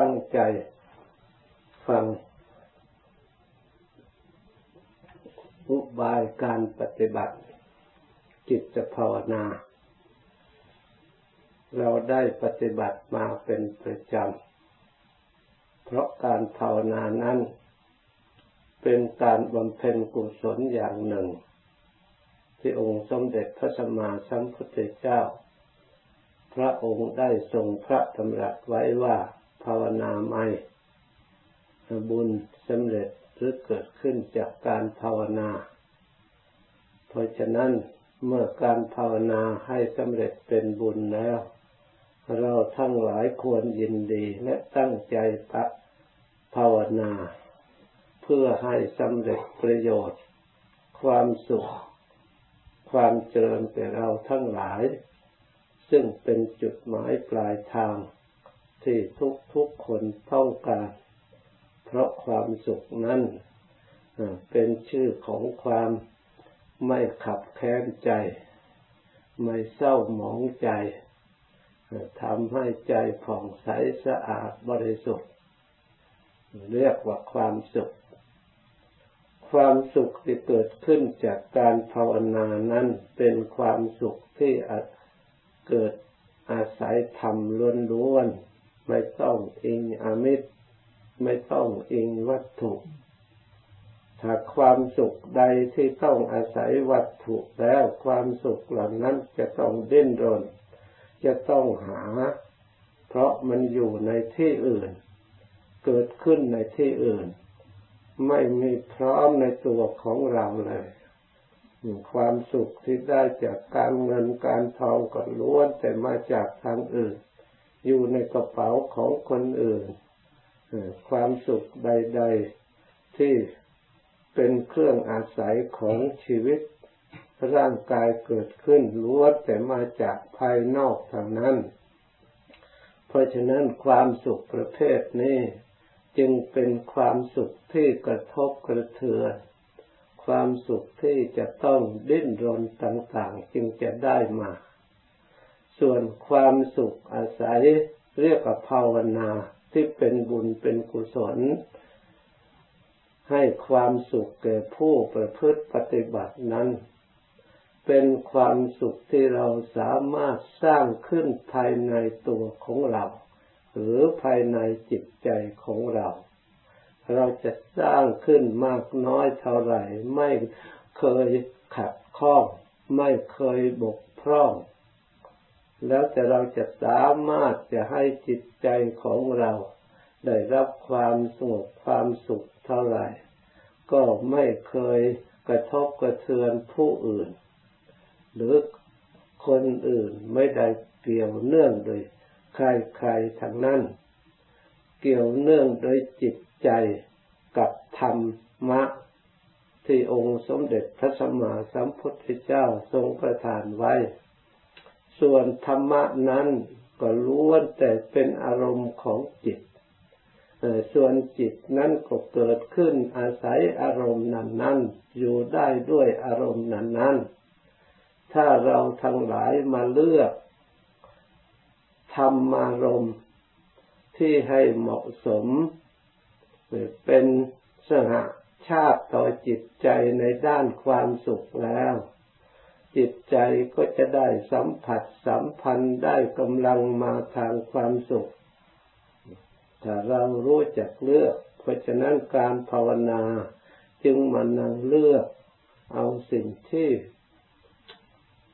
ตั้งใจฟังอุบายการปฏิบัติ จิตภาวนา เราได้ปฏิบัติมาเป็นประจำ เพราะการภาวนานั้น เป็นการบำเพ็ญกุศลอย่างหนึ่ง ที่องค์สมเด็จพระสัมมาสัมพุทธเจ้า พระองค์ได้ทรงพระดำรัสไว้ว่า ภาวนาไม่บุญสำเร็จหรือเกิดขึ้นจากการภาวนา เพราะฉะนั้นเมื่อการภาวนาให้สำเร็จเป็นบุญแล้ว เราทั้งหลายควรยินดีและตั้งใจภาวนา เพื่อให้สำเร็จประโยชน์ ความสุข ความเจริญแก่เราทั้งหลาย ซึ่งเป็นจุดหมายปลายทาง ที่ทุกทุกคนต้องการ เพราะความสุขนั้นเป็นชื่อของความไม่ขับแค้นใจ ไม่เศร้าหมองใจทำให้ใจผ่องใสสะอาดบริสุทธิ์ เรียกว่าความสุข ความสุขที่เกิดขึ้นจากการภาวนานั้นเป็นความสุขที่เกิดอาศัยธรรมล้วนๆ ไม่ต้องอิงอามิตร ไม่ต้องอิงวัตถุถ้าความสุขใดที่ต้องอาศัยวัตถุแล้วความสุขเหล่านั้นจะต้องเด่นรน จะต้องหา เพราะมันอยู่ในที่อื่น เกิดขึ้นในที่อื่น ไม่มีพร้อมในตัวของเราเลยความสุขที่ได้จากการเงินการทองก็ล้วนแต่มาจากทางอื่น อยู่ในกระเป๋าของคนอื่น ความสุขใด ๆที่เป็นเครื่องอาศัยของชีวิต ร่างกายเกิดขึ้นล้วนแต่มาจากภายนอกทางนั้น เพราะฉะนั้นความสุขประเภทนี้ จึงเป็นความสุขที่กระทบกระเทือนความสุขที่จะต้องดิ้นรนต่างๆ จึงจะได้มา ส่วนความสุขอาศัยเรียกว่าภาวนาที่เป็นบุญเป็นกุศล ให้ความสุขแก่ผู้ประพฤติปฏิบัตินั้น เป็นความสุขที่เราสามารถสร้างขึ้นภายในตัวของเรา หรือภายในจิตใจของเรา เราจะสร้างขึ้นมากน้อยเท่าไหร่ ไม่เคยขัดข้อง ไม่เคยบกพร่อง แล้วแต่เราจะสามารถจะให้จิตใจของเรา ได้รับความสงบความสุขเท่าไหร่ ก็ไม่เคยกระทบกระเทือนผู้อื่น หรือคนอื่นไม่ได้เกี่ยวเนื่องโดยใครๆทั้งนั้น เกี่ยวเนื่องโดยจิตใจกับธรรมะที่องค์สมเด็จพระสัมมาสัมพุทธเจ้าทรงประทานไว้ ส่วนธรรมะนั้นก็ล้วนแต่เป็นอารมณ์ของจิต ส่วนจิตนั้นก็เกิดขึ้นอาศัยอารมณ์นั้นนั้นอยู่ได้ด้วยอารมณ์นั้นนั้นถ้าเราทั้งหลายมาเลือกธรรมารมณ์ที่ให้เหมาะสม เป็นสหชาติต่อจิตใจในด้านความสุขแล้ว จิตใจก็จะได้สัมผัสสัมพันธ์ได้กำลังมาทางความสุข ถ้าเรารู้จักเลือก เพราะฉะนั้นการภาวนาจึงมานั่งเลือก เอาสิ่งที่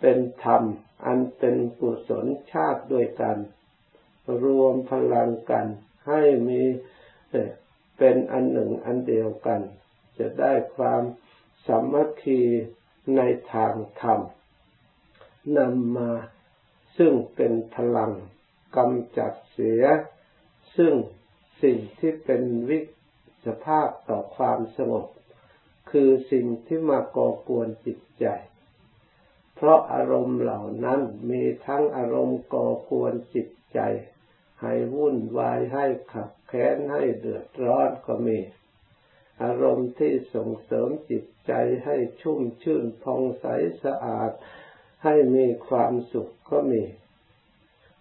เป็นธรรม อันเป็นกุศลชาติด้วยกัน รวมพลังกัน ให้มีเป็นอันหนึ่งอันเดียวกัน จะได้ความสามัคคีในทางธรรม นำมาซึ่งเป็นพลังกำจัดเสีย ซึ่งสิ่งที่เป็นวิสภาพต่อความสงบ คือสิ่งที่มาก่อกวนจิตใจ เพราะอารมณ์เหล่านั้นมีทั้งอารมณ์ก่อกวนจิตใจ ให้วุ่นวายให้ขับแค้นให้เดือดร้อนก็มี อารมณ์ที่ส่งเสริมจิตใจให้ชุ่มชื่นพองใสสะอาด ให้มีความสุขก็มี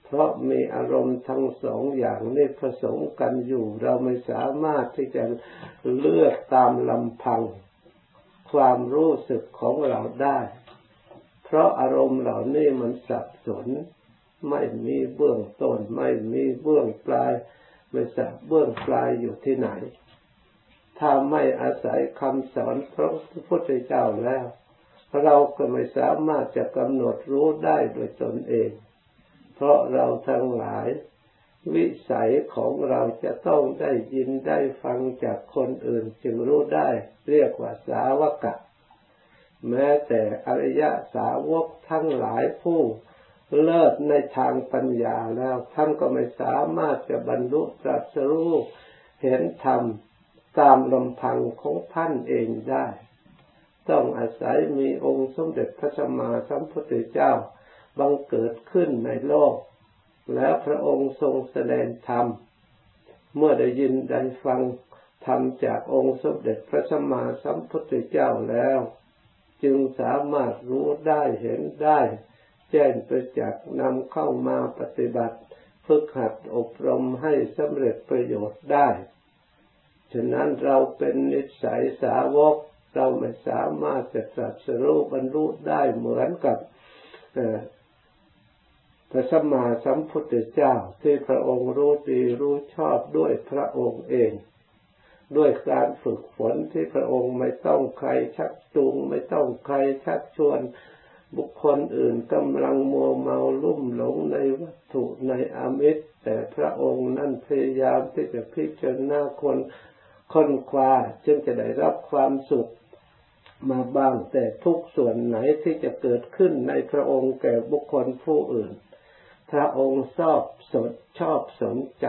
เพราะมีอารมณ์ทั้งสองอย่างนี้ผสมกันอยู่ เราไม่สามารถที่จะเลือกตามลำพัง ความรู้สึกของเราได้ เพราะอารมณ์เหล่านี้มันสับสน ไม่มีเบื้องต้น ไม่มีเบื้องปลาย ไม่ทราบเบื้องปลายอยู่ที่ไหน ถ้าไม่อาศัยคำสอนพระพุทธเจ้าแล้ว เราก็ไม่สามารถจะกำหนดรู้ได้โดยตนเอง เพราะเราทั้งหลาย วิสัยของเราจะต้องได้ยินได้ฟังจากคนอื่นจึงรู้ได้ เรียกว่าสาวกะ แม้แต่อริยะสาวกทั้งหลายผู้เลิศในทางปัญญาแล้วท่านก็ไม่สามารถจะบรรลุตรัสรู้เห็นธรรมตามลำพังของท่านเองได้ ต้องอาศัยมีองค์สมเด็จพระสัมมาสัมพุทธเจ้าบังเกิดขึ้นในโลก แล้วพระองค์ทรงแสดงธรรม เมื่อได้ยินได้ฟังธรรมจากองค์สมเด็จพระสัมมาสัมพุทธเจ้าแล้ว จึงสามารถรู้ได้เห็นได้ แจ้งประจักษ์นำเข้ามาปฏิบัติฝึกหัดอบรมให้สำเร็จประโยชน์ได้ ฉะนั้นเราเป็นนิสัยสาวก เราไม่สามารถจะตรัสรู้บรรลุได้เหมือนกับพระสัมมาสัมพุทธเจ้าที่พระองค์รู้ดีรู้ชอบด้วยพระองค์เอง ด้วยการฝึกฝนที่พระองค์ไม่ต้องใครชักจูงไม่ต้องใครชักชวนบุคคลอื่นกำลังมัวเมาลุ่มหลงในวัตถุในอามิตร แต่พระองค์นั้นพยายามที่จะพิจารณาคนค้นคว้าจึงจะได้รับความสุข มาบ้าง แต่ทุกส่วนไหนที่จะเกิดขึ้นในพระองค์แก่บุคคลผู้อื่น พระองค์ชอบสนชอบสนใจ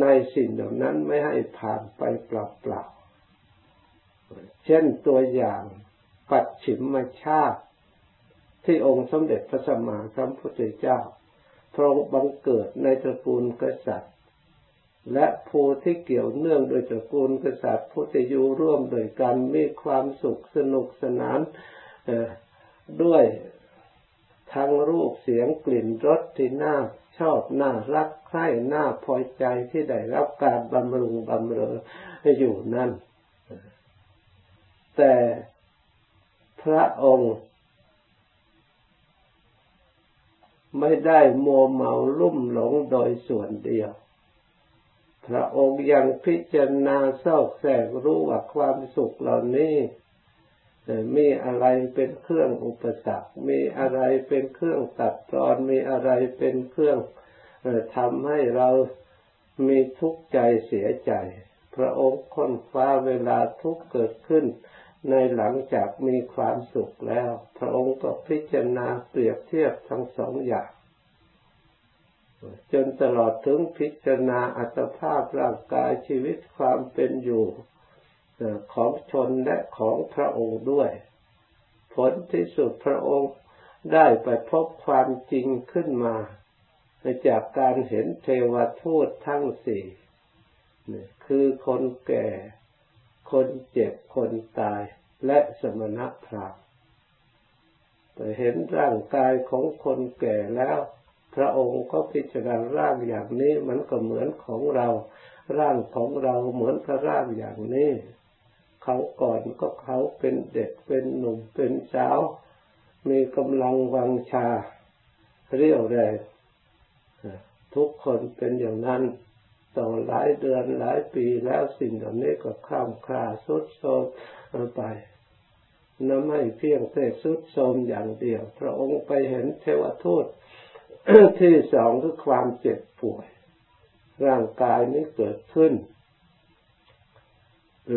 ในสิ่งเหล่านั้นไม่ให้ผ่านไปเปล่าๆเช่นตัวอย่างปัจฉิมมาชาติ ที่องค์สมเด็จพระสัมมาสัมพุทธเจ้า พระองค์บังเกิดในตระกูลกษัตริย์ และผู้ที่เกี่ยวเนื่องโดยตระกูลกษัตริย์ผู้จะอยู่ร่วมโดยกันมีความสุขสนุกสนานด้วยทั้งรูปเสียงกลิ่นรสที่น่าชอบน่ารักใคร่น่าพอใจที่ได้รับการบำรุงบำเรออยู่นั่น แต่พระองค์ไม่ได้มัวเมาลุ่มหลงโดยส่วนเดียว พระองค์ยังพิจารณาเศร้าแสกรู้ว่าความสุขเหล่านี้มีอะไรเป็นเครื่องอุปสรรค มีอะไรเป็นเครื่องตัดตอน มีอะไรเป็นเครื่องทำให้เรามีทุกข์ใจเสียใจ พระองค์ค้นคว้าเวลาทุกข์เกิดขึ้น ในหลังจากมีความสุขแล้ว พระองค์ก็พิจารณาเปรียบเทียบทั้งสองอย่าง จนตลอดถึงพิจารณาอัตภาพร่างกายชีวิตความเป็นอยู่ของชนและของพระองค์ด้วย ผลที่สุดพระองค์ได้ไปพบความจริงขึ้นมาจากการเห็นเทวทูตทั้งสี่คือคนแก่ คนเจ็บ คนตาย และสมณพราหมณ์แต่เห็นร่างกายของคนแก่แล้ว พระองค์ก็พิจารณาร่างอย่างนี้มันก็เหมือนของเรา ร่างของเราเหมือนกับร่างอย่างนี้ เขาก่อนก็เขาเป็นเด็กเป็นหนุ่มเป็นสาว มีกำลังวังชา เรียวแรงทุกคนเป็นอย่างนั้นต่อหลายเดือนหลายปีแล้วสิ่งเหล่านี้ก็ข้ามคลาสุดโทมไปนั่นไม่เพียงแต่สุดโทมอย่างเดียว พระองค์ไปเห็นเทวทูต ที่สองคือความเจ็บป่วย ร่างกายนี้เกิดขึ้น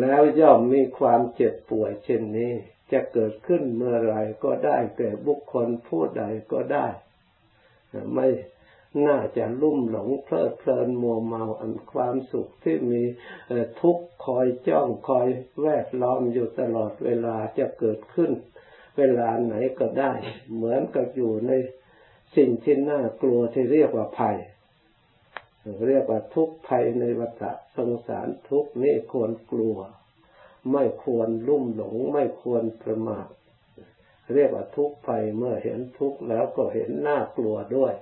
แล้วย่อมมีความเจ็บป่วยเช่นนี้ จะเกิดขึ้นเมื่อไรก็ได้แก่บุคคลผู้ใดก็ได้ ไม่น่าจะลุ่มหลงเพลิดเพลินมัวเมาอันความสุขที่มีทุกข์คอยจ้องคอยแวดล้อมอยู่ตลอดเวลาจะเกิดขึ้น เวลาไหนก็ได้ เหมือนกับอยู่ใน สิ่งที่น่ากลัวที่เรียกว่าภัย เรียกว่าทุกภัยในวัฏสงสารทุกนี้ควรกลัว ไม่ควรลุ่มหลง ไม่ควรประมาทเรียกว่าทุกข์ไปเมื่อเห็นทุกแล้วก็เห็นน่ากลัวด้วย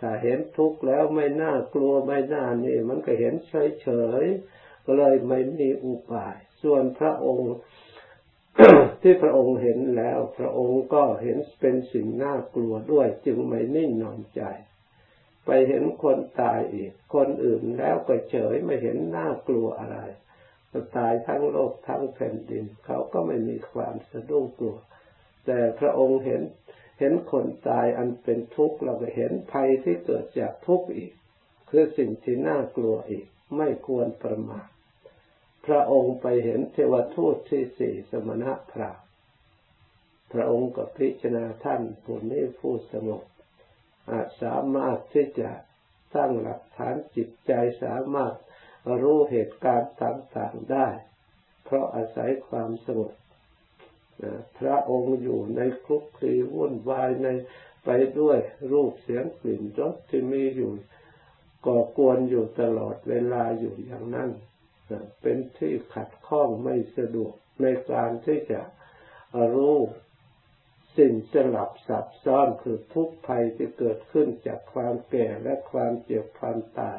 ถ้าเห็นทุกข์แล้วไม่น่ากลัวไม่น่านี่ มันก็เห็นเฉยเฉยก็เลยไม่มีอุบาย ส่วนพระองค์ ที่พระองค์เห็นแล้ว พระองค์ก็เห็นเป็นสิ่งน่ากลัวด้วยจึงไม่นิ่งนอนใจ ไปเห็นคนตายอีก คนอื่นแล้วก็เฉยไม่เห็นน่ากลัวอะไรตายทั้งโลกทั้งแผ่นดิน เขาก็ไม่มีความสะดุ้งกลัว แต่พระองค์เห็นเห็นคนตายอันเป็นทุกข์เราก็เห็นภัยที่เกิดจากทุกข์อีก คือสิ่งที่น่ากลัวอีก ไม่ควรประมาท พระองค์ไปเห็นเทวทูตที่สี่สมณะพราพระองค์ก็พิจารณาท่านผู้นี้ผู้สงบอาจสามารถที่จะสร้างหลักฐานจิตใจสามารถรู้เหตุการณ์ต่างๆได้ เพราะอาศัยความสงบพระองค์อยู่ในคลุกคลีวุ่นวายในไปด้วยรูปเสียงกลิ่นรสที่มีอยู่ก่อกวนอยู่ตลอดเวลาอยู่อย่างนั้น เป็นที่ขัดข้องไม่สะดวกในการที่จะรู้สิ่งสลับซับซ้อนคือทุกภัยที่เกิดขึ้นจากความแก่และความเจ็บความตาย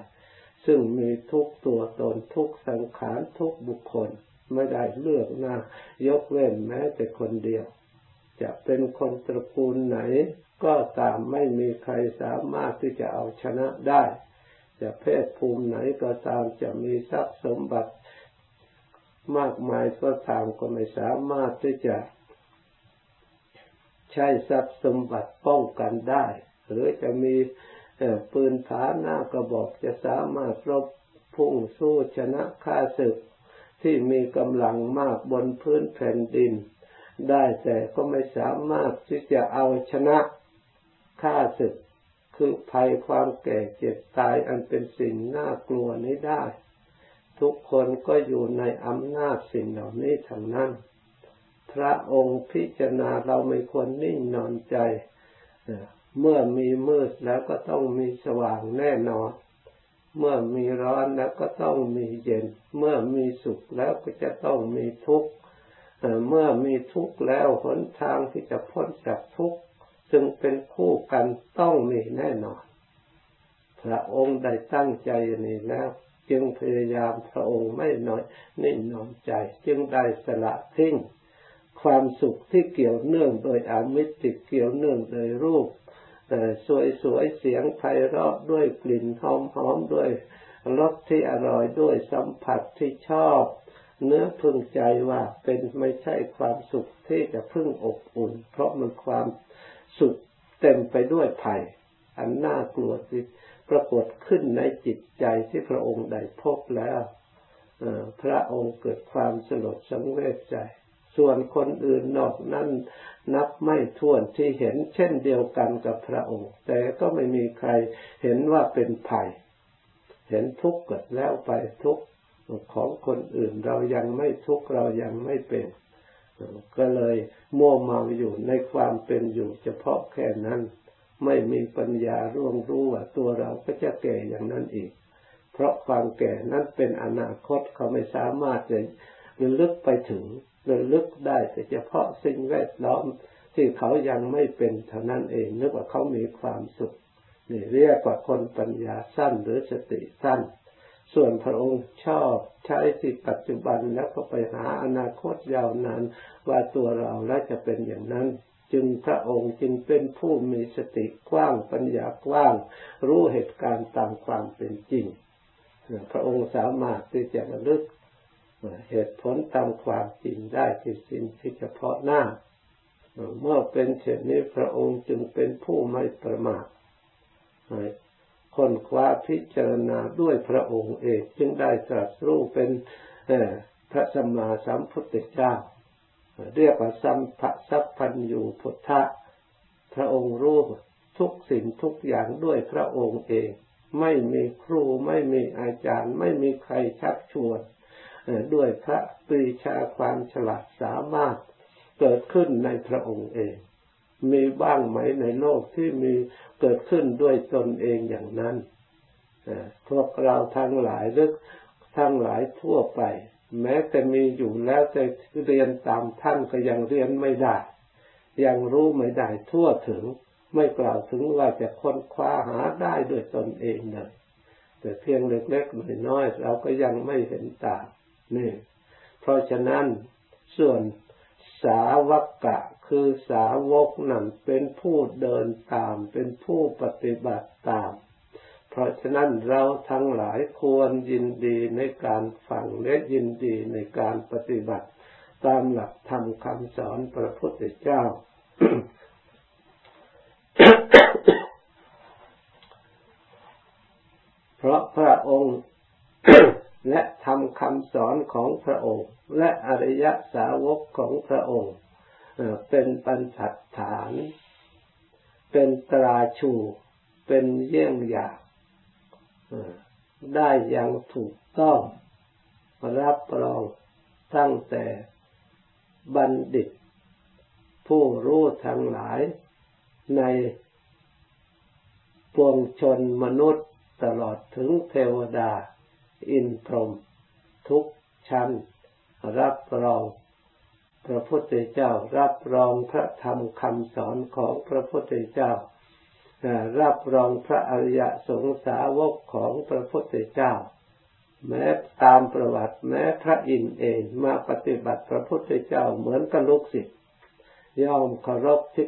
ซึ่งมีทุกตัวตนทุกสังขารทุกบุคคลไม่ได้เลือกหน้ายกเว้นแม้แต่คนเดียว จะเป็นคนตระกูลไหน ก็ตามไม่มีใครสามารถที่จะเอาชนะได้ จะเพศภูมิไหนก็ตามจะมีทรัพย์สมบัติมากมายก็ตามก็ไม่สามารถที่จะ ใช้ทรัพย์สมบัติป้องกันได้ หรือจะมีปืนผาหน้ากระบอกจะสามารถรบพุ่งสู้ชนะข้าศึกที่มีกำลังมากบนพื้นแผ่นดิน ได้แต่ก็ไม่สามารถที่จะเอาชนะข้าศึก คือภัยความแก่เจ็บตายอันเป็นสิ่งน่ากลัวนี้ได้ ทุกคนก็อยู่ในอำนาจสิ่งเหล่านี้ทั้งนั้น พระองค์พิจารณาเราไม่ควรนิ่งนอนใจ เมื่อมีมืดแล้วก็ต้องมีสว่างแน่นอน เมื่อมีร้อนแล้วก็ต้องมีเย็น เมื่อมีสุขแล้วก็จะต้องมีทุกข์ เมื่อมีทุกข์แล้วหนทางที่จะพ้นจากทุกข์ จึงเป็นคู่กันต้องมีแน่นอน พระองค์ได้ตั้งใจนี้แล้ว จึงพยายามพระองค์ไม่น้อยนิ่งนอนใจ จึงได้สละทิ้งความสุขที่เกี่ยวเนื่องโดยอามิติเกี่ยวเนื่องโดยรูปสวยสวยเสียงไพเราะด้วยกลิ่นหอมหอมด้วยรสที่อร่อยด้วยสัมผัสที่ชอบ เนื้อพึงใจว่าเป็นไม่ใช่ความสุขที่จะพึ่งอบอุ่น เพราะมันความ สุขเต็มไปด้วยภัย อันน่ากลัวที่ปรากฏขึ้นในจิตใจที่พระองค์ได้พบแล้วพระองค์เกิดความสลดสังเวชใจ ส่วนคนอื่นนอกนั้นนับไม่ถ้วนที่เห็นเช่นเดียวกันกับพระองค์ แต่ก็ไม่มีใครเห็นว่าเป็นภัย เห็นทุกข์เกิดแล้วไปทุกข์ของคนอื่นเรายังไม่ทุกข์เรายังไม่เป็น ก็เลยมัวเมาอยู่ในความเป็นอยู่เฉพาะแค่นั้น ไม่มีปัญญาร่วงรู้ว่าตัวเราก็จะแก่อย่างนั้นอีก เพราะความแก่นั้นเป็นอนาคตเขาไม่สามารถจะระลึกไปถึงระลึกได้แต่เฉพาะสิ่งแวดล้อมที่เขายังไม่เป็นเท่านั้นเองนึกว่าเขามีความสุขนี่เรียกว่าคนปัญญาสั้นหรือสติสั้น ส่วนพระองค์ชอบใช้สิที่ปัจจุบันแล้วก็ไปหาอนาคตยาวนานว่าตัวเราแล้วจะเป็นอย่างนั้น จึงพระองค์จึงเป็นผู้มีสติกว้างปัญญากว้าง รู้เหตุการณ์ตามความเป็นจริง พระองค์สามารถที่จะระลึกเหตุผลตามความจริงได้ที่สิ่งที่เฉพาะหน้า เมื่อเป็นเช่นนี้พระองค์จึงเป็นผู้ไม่ประมาท ค้นคว้าพิจารณาด้วยพระองค์เองจึงได้ตรัสรู้เป็นพระสัมมาสัมพุทธเจ้า เรียกว่าสัมภสัพพัญญูพุทธะพระองค์รู้ทุกสิ่งทุกอย่างด้วยพระองค์เอง ไม่มีครูไม่มีอาจารย์ ไม่มีใครชักชวนด้วยพระปรีชาความฉลาดสามารถเกิดขึ้นในพระองค์เอง มีบ้างไหมในโลกที่มีเกิดขึ้นด้วยตนเองอย่างนั้นพวกเราทั้งหลายหรือทั้งหลายทั่วไป แม้แต่มีอยู่แล้วแต่เรียนตามท่านก็ยังเรียนไม่ได้ ยังรู้ไม่ได้ทั่วถึง ไม่กล่าวถึงว่าจะค้นคว้าหาได้ด้วยตนเองเลยแต่เพียงเล็กๆน้อยๆเราก็ยังไม่เห็นตามนี่ เพราะฉะนั้นส่วนสาวกะ คือสาวกนั้นเป็นผู้เดินตาม เป็นผู้ปฏิบัติตาม เพราะฉะนั้นเราทั้งหลายควรยินดีในการฟังและยินดีในการปฏิบัติตามหลักธรรมคำสอนพระพุทธเจ้า เพราะพระองค์และทำคำสอนของพระองค์ และอริยสาวกของพระองค์ เป็นปัญจัดฐาน เป็นตราชู เป็นเยี่ยงอย่างได้อย่างถูกต้อง รับรองตั้งแต่บัณฑิต ผู้รู้ทั้งหลายในปวงชนมนุษย์ตลอดถึงเทวดา อินพรหมทุกชั้น รับรอง พระพุทธเจ้ารับรองพระธรรมคำสอนของพระพุทธเจ้า รับรองพระอริยสงสาวกของพระพุทธเจ้า แม้ตามประวัติแม้พระอินทร์เองมาปฏิบัติพระพุทธเจ้าเหมือนกับลูกศิษย์ย่อมเคารพทิ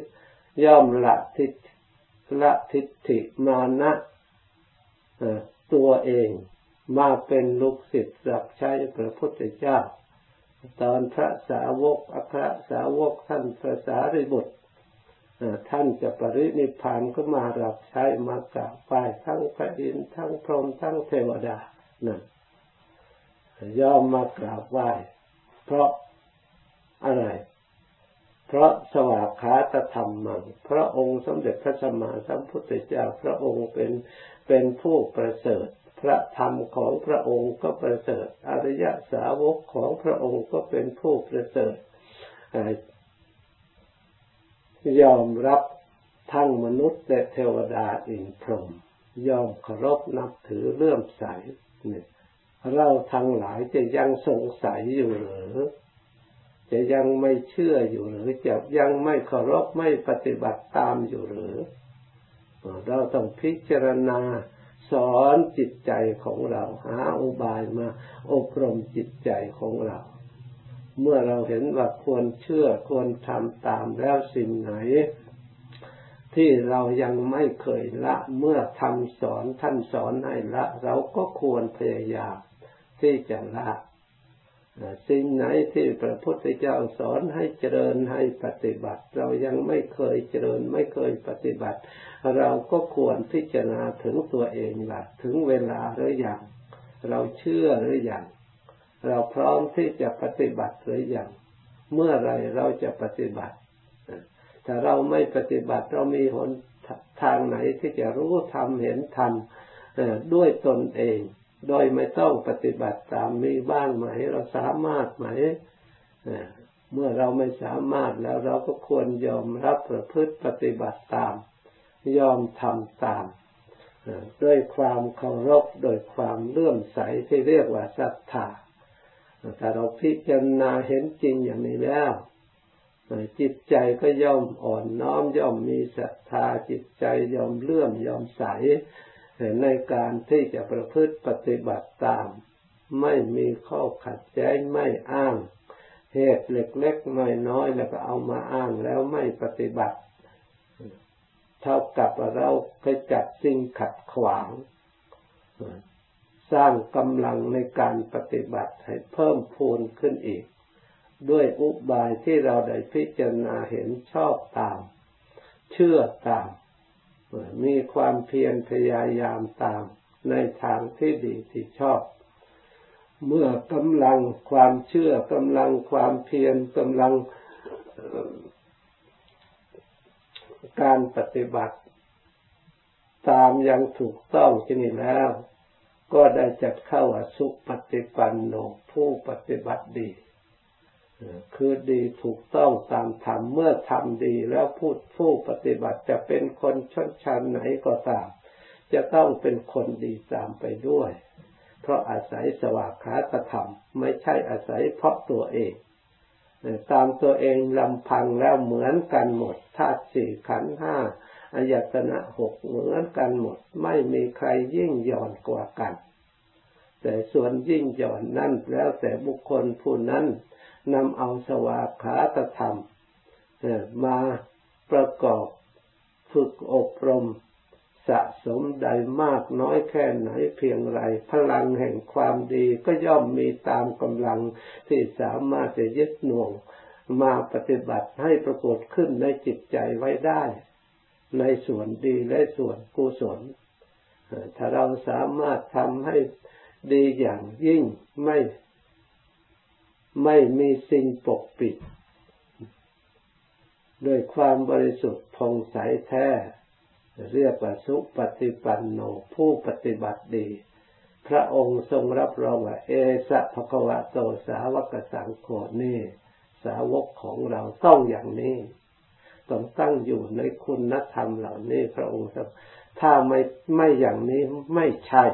ย่อมละทิละทิฏฐิมานะตัวเองมาเป็นลูกศิษย์รับใช้พระพุทธเจ้า ตอนพระสาวกอัครสาวกท่านพระสารีบุตรท่านจะปรินิพานก็มารับใช้มากราบไหว้ทั้งพระอินทร์ทั้งพรหมทั้งเทวดานั่นยอมมากราบไหว้เพราะอะไร เพราะสวากขาตธรรมมังพระองค์สมเด็จพระสัมมาสัมพุทธเจ้าพระองค์เป็นเป็นผู้ประเสริฐ พระธรรมของพระองค์ก็ประเสริฐอริยสาวกของพระองค์ก็เป็นผู้ประเสริฐยอมรับทั้งมนุษย์และเทวดาอินพรหมยอมเคารพนับถือเลื่อมใสเนี่ยเราทั้งหลายจะยังสงสัยอยู่หรือ จะยังไม่เชื่ออยู่หรือจะยังไม่เคารพไม่ปฏิบัติตามอยู่หรือ เราต้องพิจารณา สอนจิตใจของเรา หาอุบายมาอบรมจิตใจของเรา เมื่อเราเห็นว่าควรเชื่อควรทำตามแล้วสิ่งไหน ที่เรายังไม่เคยละ เมื่อทำสอนท่านสอนให้ละ เราก็ควรพยายามที่จะละ สิ่งไหนที่พระพุทธเจ้าสอนให้เจริญให้ปฏิบัติ เรายังไม่เคยเจริญไม่เคยปฏิบัติ เราก็ควรพิจารณาถึงตัวเองว่าถึงเวลาหรือยังเราเชื่อหรือยังเราพร้อมที่จะปฏิบัติหรือยังเมื่อไรเราจะปฏิบัติถ้าเราไม่ปฏิบัติเรามีหนทางไหนที่จะรู้ธรรมเห็นธรรมด้วยตนเอง โดยไม่ต้องปฏิบัติตามมีบ้างไหม เราสามารถไหมเมื่อเราไม่สามารถแล้วเราก็ควรยอมรับประพฤติปฏิบัติตาม ยอมทำตามด้วยความเคารพโดยความเลื่อมใสที่เรียกว่าศรัทธาถ้าเราพิจารณาเห็นจริงอย่างนี้แล้วจิตใจก็ย่อมอ่อนน้อมย่อมมีศรัทธาจิตใจยอมเลื่อมยอมใส ในการที่จะประพฤติปฏิบัติตาม ไม่มีข้อขัดแย้งไม่อ้าง เหตุเล็กๆน้อยๆแล้วก็เอามาอ้างแล้วไม่ปฏิบัติ เท่ากับเราไปจัดสิ่งขัดขวาง สร้างกำลังในการปฏิบัติให้เพิ่มพูนขึ้นอีก ด้วยอุบายที่เราได้พิจารณาเห็นชอบตาม เชื่อตาม มีความเพียรพยายามตามในทางที่ดีที่ชอบ เมื่อกำลังความเชื่อกำลังความเพียรกำลังการปฏิบัติ ตามอยังถูกต้องที่นี่แล้ว ก็ได้จัดเข้าสุปฏิปันโนผู้ปฏิบัติดี คือดีถูกต้องตามธรรมเมื่อทำดีแล้วพูดผู้ปฏิบัติจะเป็นคนชนชั้นไหนก็ตาม จะต้องเป็นคนดีตามไปด้วย เพราะอาศัยสวากขาตธรรม ไม่ใช่อาศัยเพราะตัวเองตามตัวเองลำพังแล้วเหมือนกันหมดธาตุสี่ขันห้าอายตนะหกเหมือนกันหมด ไม่มีใครยิ่งหย่อนกว่ากัน แต่ส่วนยิ่งหย่อนนั่นแล้วแต่บุคคลผู้นั้น นำเอาสวากขาตธรรมมาประกอบฝึกอบรม สะสมใดมากน้อยแค่ไหนเพียงไร พลังแห่งความดีก็ย่อมมีตามกำลังที่สามารถจะยึดหน่วงมาปฏิบัติให้ปรากฏขึ้นในจิตใจไว้ได้ ในส่วนดีและส่วนกุศล ถ้าเราสามารถทำให้ดีอย่างยิ่งไม่ ไม่มีสิ่งปกปิด ด้วยความบริสุทธิ์ผ่องใสแท้ เรียกว่าสุปฏิปันโนผู้ปฏิบัติดี พระองค์ทรงรับรองว่าเอสะภควะโตสาวกสังโฆนี่ สาวกของเราต้องอย่างนี้ต้องตั้งอยู่ในคุณธรรมเหล่านี้พระองค์ถ้าไม่ไม่อย่างนี้ไม่ใช่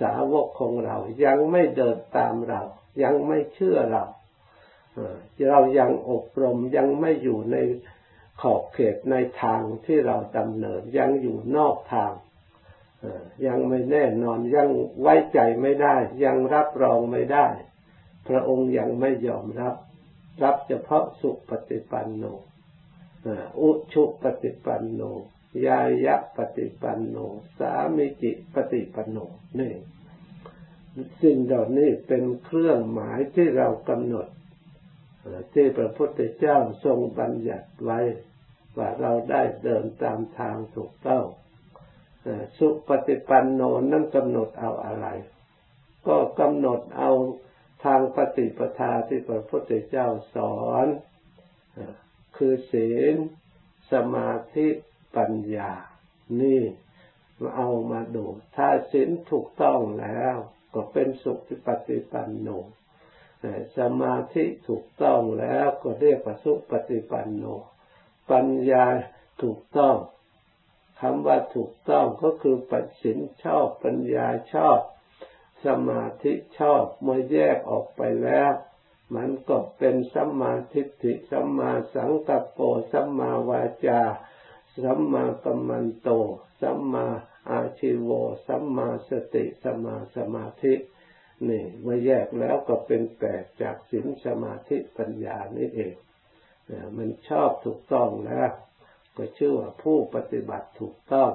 สาวกของเรายังไม่เดินตามเรา ยังไม่เชื่อเราเรายังอบรมยังไม่อยู่ในขอบเขตในทางที่เราดำเนินยังอยู่นอกทางยังไม่แน่นอนยังไว้ใจไม่ได้ ยังรับรองไม่ได้ พระองค์ยังไม่ยอมรับ รับเฉพาะสุปฏิปันโนอุชุปฏิปันโนยายะปฏิปันโน สามิจิปฏิปันโนนี่ สิ่งเหล่านี้เป็นเครื่องหมายที่เรากำหนดที่พระพุทธเจ้าทรงบัญญัติไว้ว่าเราได้เดินตามทางถูกต้องสุปฏิปันโนนั่นกำหนดเอาอะไร ก็กำหนดเอาทางปฏิปทาที่พระพุทธเจ้าสอน คือศีล สมาธิปัญญา นี่เอามาดู ถ้าศีลถูกต้องแล้ว ก็เป็นสุปฏิปันโนสมาธิถูกต้องแล้วก็เรียกว่าสุปฏิปันโน ปัญญาถูกต้องคำว่าถูกต้องก็คือปัจสินชอบปัญญาชอบ สมาธิชอบเมื่อแยกออกไปแล้ว มันก็เป็นสัมมาทิฏฐิสัมมาสังกัปโปสัมมาวาจาสัมมากัมมันโตสัมมา อาชิโวสัมมาสติสัมมาสมาธินี่เมื่อแยกแล้วก็เป็นแปดจากศีลสมาธิปัญญานี่เองมันชอบถูกต้องแล้วก็ชื่อว่าผู้ปฏิบัติถูกต้อง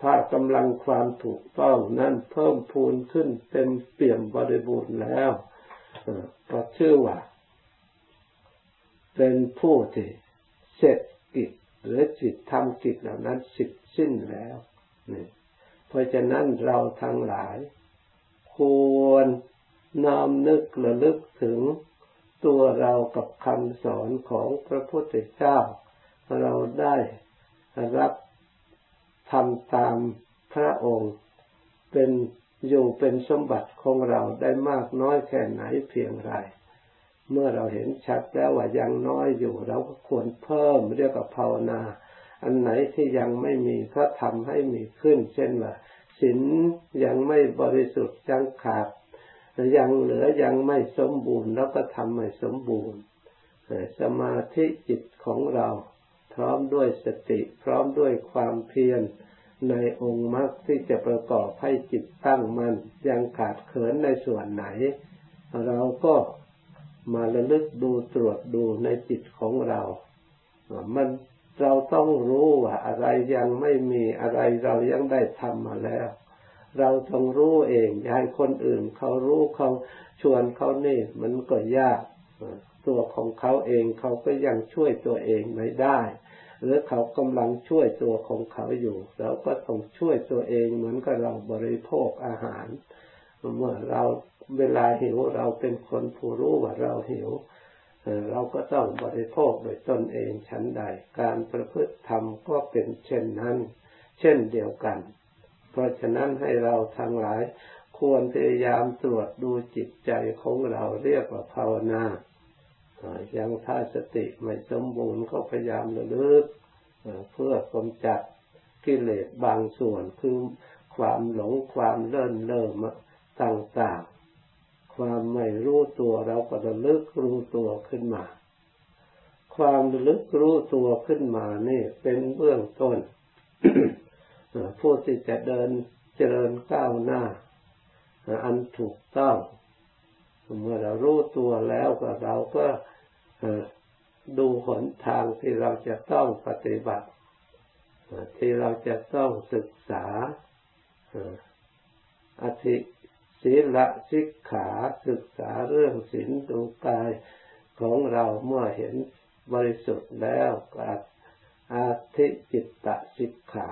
ถ้ากำลังความถูกต้องนั้นเพิ่มพูนขึ้นเต็มเปี่ยมบริบูรณ์แล้วก็ชื่อว่า เป็นผู้ที่เสร็จกิจหรือจิตทำกิจเหล่านั้นสิทสิ้นแล้ว นี่เพราะฉะนั้นเราทั้งหลาย ควรนำนึกระลึกถึงตัวเรากับคำสอนของพระพุทธเจ้า เราได้รับทำตามพระองค์เป็นอยู่เป็นสมบัติของเราได้มากน้อยแค่ไหนเพียงไร เมื่อเราเห็นชัดแล้วว่ายังน้อยอยู่เราก็ควรเพิ่มเรียกว่าภาวนา อันไหนที่ยังไม่มีก็ทำให้มีขึ้น เช่นว่าศีลยังไม่บริสุทธิ์ยังขาดยังเหลือยังไม่สมบูรณ์แล้วก็ทำให้สมบูรณ์สมาธิจิตของเรา พร้อมด้วยสติพร้อมด้วยความเพียรในองค์มรรคที่จะประกอบให้จิตตั้งมัน่นยังขาดเขินในส่วนไหน เราก็มาระลึกดูตรวจดูในจิตของเรา มัน เราต้องรู้ว่าอะไรยังไม่มีอะไรเรายังได้ทำมาแล้ว เราต้องรู้เองอย่าให้คนอื่นเขารู้เขาชวนเขานี่มันก็ยาก ตัวของเขาเองเขาก็ยังช่วยตัวเองไม่ได้ หรือเขากำลังช่วยตัวของเขาอยู่ เราก็ต้องช่วยตัวเองเหมือนกับเราบริโภคอาหาร เมื่อเราเวลาหิวเราเป็นคนผู้รู้ว่าเราหิว เราก็ต้องบริโภคโดยตนเองชั้นใด การประพฤติธรรมก็เป็นเช่นนั้น เช่นเดียวกัน เพราะฉะนั้นให้เราทั้งหลายควรพยายามตรวจดูจิตใจของเราเรียกว่าภาวนายังถ้าสติไม่สมบูรณ์ก็พยายามระลึกเพื่อกำจัดกิเลสบางส่วนคือความหลงความเลิ่นเล่อต่างๆ ความไม่รู้ตัวเราก็ระลึกรู้ตัวขึ้นมา ความระลึกรู้ตัวขึ้นมานี่เป็นเบื้องต้นผู้ที่จะเดินเจริญก้าวหน้า อันถูกต้องเมื่อเรารู้ตัวแล้วก็เราก็ดูหนทางที่เราจะต้องปฏิบัติ ที่เราจะต้องศึกษาอธิ ศีลสิกขาศึกษาเรื่องศีลดูกายของเราเมื่อเห็นบริสุทธิ์แล้วก็อาธิจิตตสิกขา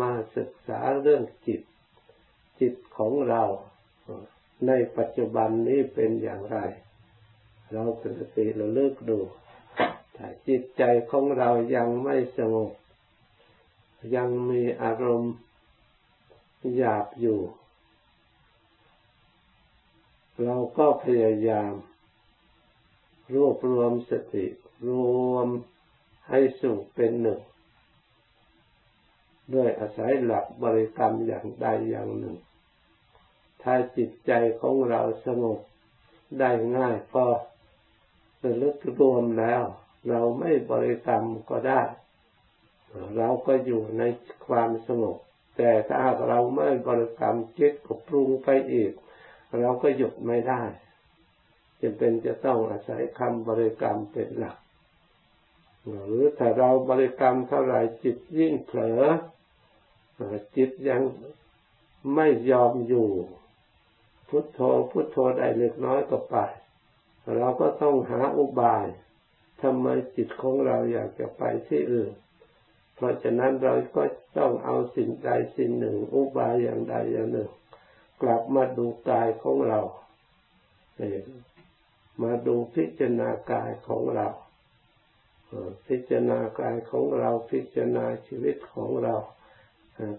มาศึกษาเรื่องจิต จิตของเรา ในปัจจุบันนี้เป็นอย่างไร เราเป็นสติเราเลิกดูถ้าจิตใจของเรายังไม่สงบ ยังมีอารมณ์หยาบอยู่ เราก็พยายามรวบรวมสติ รวมให้สู่เป็นหนึ่ง ด้วยอาศัยหลักบริกรรมอย่างใดอย่างหนึ่ง ถ้าจิตใจของเราสงบได้ง่ายพอระลึกรวมแล้ว เราไม่บริกรรมก็ได้ เราก็อยู่ในความสงบ แต่ถ้าเราไม่บริกรรมจิตก็ปรุงไปอีก เราก็หยุดไม่ได้จำเป็นจะต้องอาศัยคำบริกรรมเป็นหลัก หรือถ้าเราบริกรรมเท่าไหร่จิตยิ่งเผลอจิตยังไม่ยอมอยู่ พุทโธพุทโธได้เล็กน้อยก็ไป เราก็ต้องหาอุบายทำไมจิตของเราอยากจะไปที่อื่น เพราะฉะนั้นเราก็ต้องเอาสิ่งใดสิ่งหนึ่ง อุบายอย่างใดอย่างหนึ่ง กลับมาดูกายของเรามาดูพิจารณากายของเราพิจารณากายของเราพิจารณาชีวิตของเรา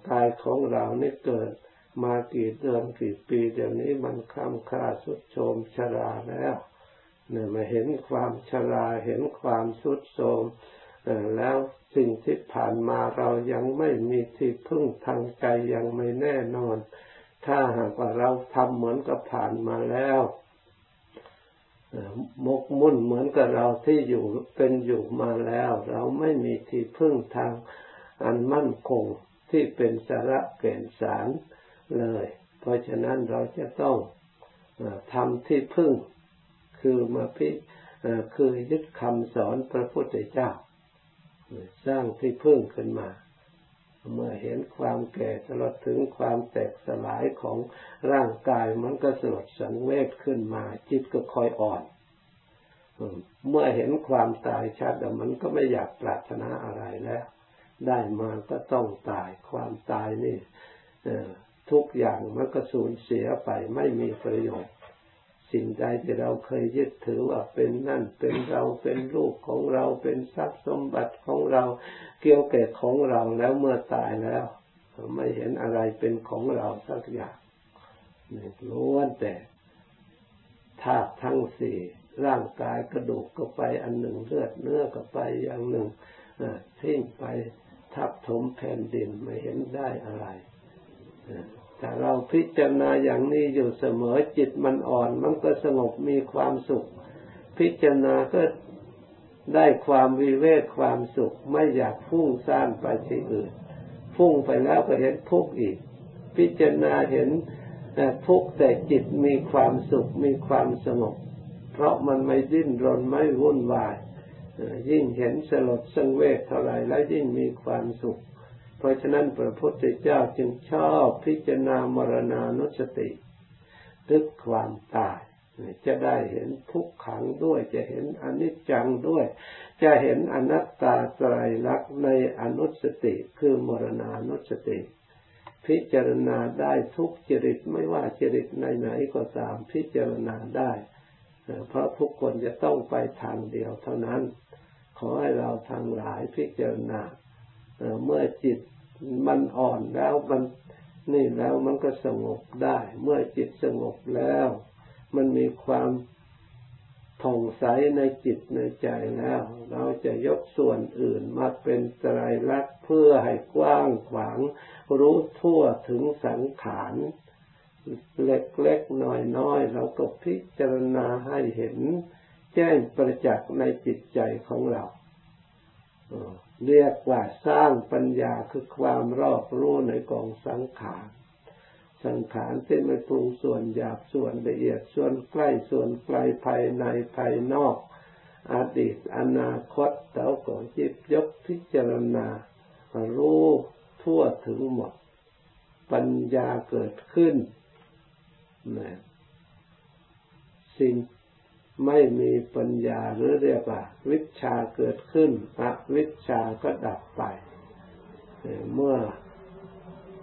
กายของเรานี่เกิดมากี่เดือนกี่ปีเดี๋ยวนี้มันค้ำค่าสุดโทมชราแล้วเนี่ยมาเห็นความชราเห็นความสุดโทมแล้วสิ่งที่ผ่านมาเรายังไม่มีที่พึ่งทางใจยังไม่แน่นอน ถ้าหากว่าเราทำเหมือนกับผ่านมาแล้วมกมุ่นเหมือนกับเราที่อยู่เป็นอยู่มาแล้ว เราไม่มีที่พึ่งทางอันมั่นคงที่เป็นสาระเก่นสารเลย เพราะฉะนั้นเราจะต้องทำที่พึ่ง คือมาพิคือยึดคำสอนพระพุทธเจ้า สร้างที่พึ่งขึ้นมา เมื่อเห็นความแก่ตลอดถึงความแตกสลายของร่างกายมันก็สลดสังเวชขึ้นมา จิตก็คอยอ่อน เมื่อเห็นความตายชัดมันก็ไม่อยากปรารถนาอะไรแล้ว ได้มาก็ต้องตายความตายนี่ทุกอย่างมันก็สูญเสียไปไม่มีประโยชน์ สิ่งใดที่เราเคยยึดถือว่าเป็นนั่นเป็นเราเป็นลูกของเราเป็นทรัพย์สมบัติของเราเกี่ยวแก่ของเราแล้วเมื่อตายแล้ว ไม่เห็นอะไรเป็นของเราสักอย่างล้วนแต่ธาตุทั้งสี่ร่างกายกระดูกก็ไปอันหนึ่งเลือดเนื้อก็ไปอย่างหนึ่งทิ้งไปทับถมแผ่นดินไม่เห็นได้อะไร ถ้าเราพิจารณาอย่างนี้อยู่เสมอจิตมันอ่อน มันก็สงบมีความสุข พิจารณาก็ได้ความวิเวกความสุข ไม่อยากฟุ้งซ่านไปที่อื่นฟุ้งไปแล้วก็เห็นทุกข์อีก พิจารณาเห็นทุกข์แต่จิตมีความสุขมีความสงบ เพราะมันไม่ดิ้นรนไม่วุ่นวาย ยิ่งเห็นสลดสังเวชเท่าไรแล้วยิ่งมีความสุข เพราะฉะนั้นพระพุทธเจ้าจึงชอบพิจารณามรณานุสติตึกความตาย จะได้เห็นทุกขังด้วย จะเห็นอนิจจังด้วย จะเห็นอนัตตาไตรลักษณ์ในอนุสติคือมรณานุสติ พิจารณาได้ทุกจริตไม่ว่าจริตไหนๆก็ตามพิจารณาได้ เพราะทุกคนจะต้องไปทางเดียวเท่านั้น ขอให้เราทางหลายพิจารณาเมื่อจิต มันอ่อนแล้วมันนี่แล้วมันก็สงบได้ เมื่อจิตสงบแล้ว มันมีความผ่องใสในจิตในใจแล้ว เราจะยกส่วนอื่นมาเป็นไตรลักษณ์เพื่อให้กว้างขวาง รู้ทั่วถึงสังขารเล็กๆน้อยๆเราก็พิจารณาให้เห็น แจ้งประจักษ์ในจิตใจของเรา เรียกว่าสร้างปัญญาคือความรอบรู้ในกองสังขารสังขารที่ไม่ปรุงส่วนหยาบส่วนละเอียดส่วนใกล้ส่วนไกลภายในภายนอก อดีตอนาคตเต้าก่อนจิตยกพิจารณา รู้ทั่วถึงหมด ปัญญาเกิดขึ้นนะสิ่ง ไม่มีปัญญาหรือเรียกว่าวิชาเกิดขึ้นอวิชาก็ดับไป เมื่อ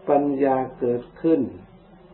ปัญญาเกิดขึ้น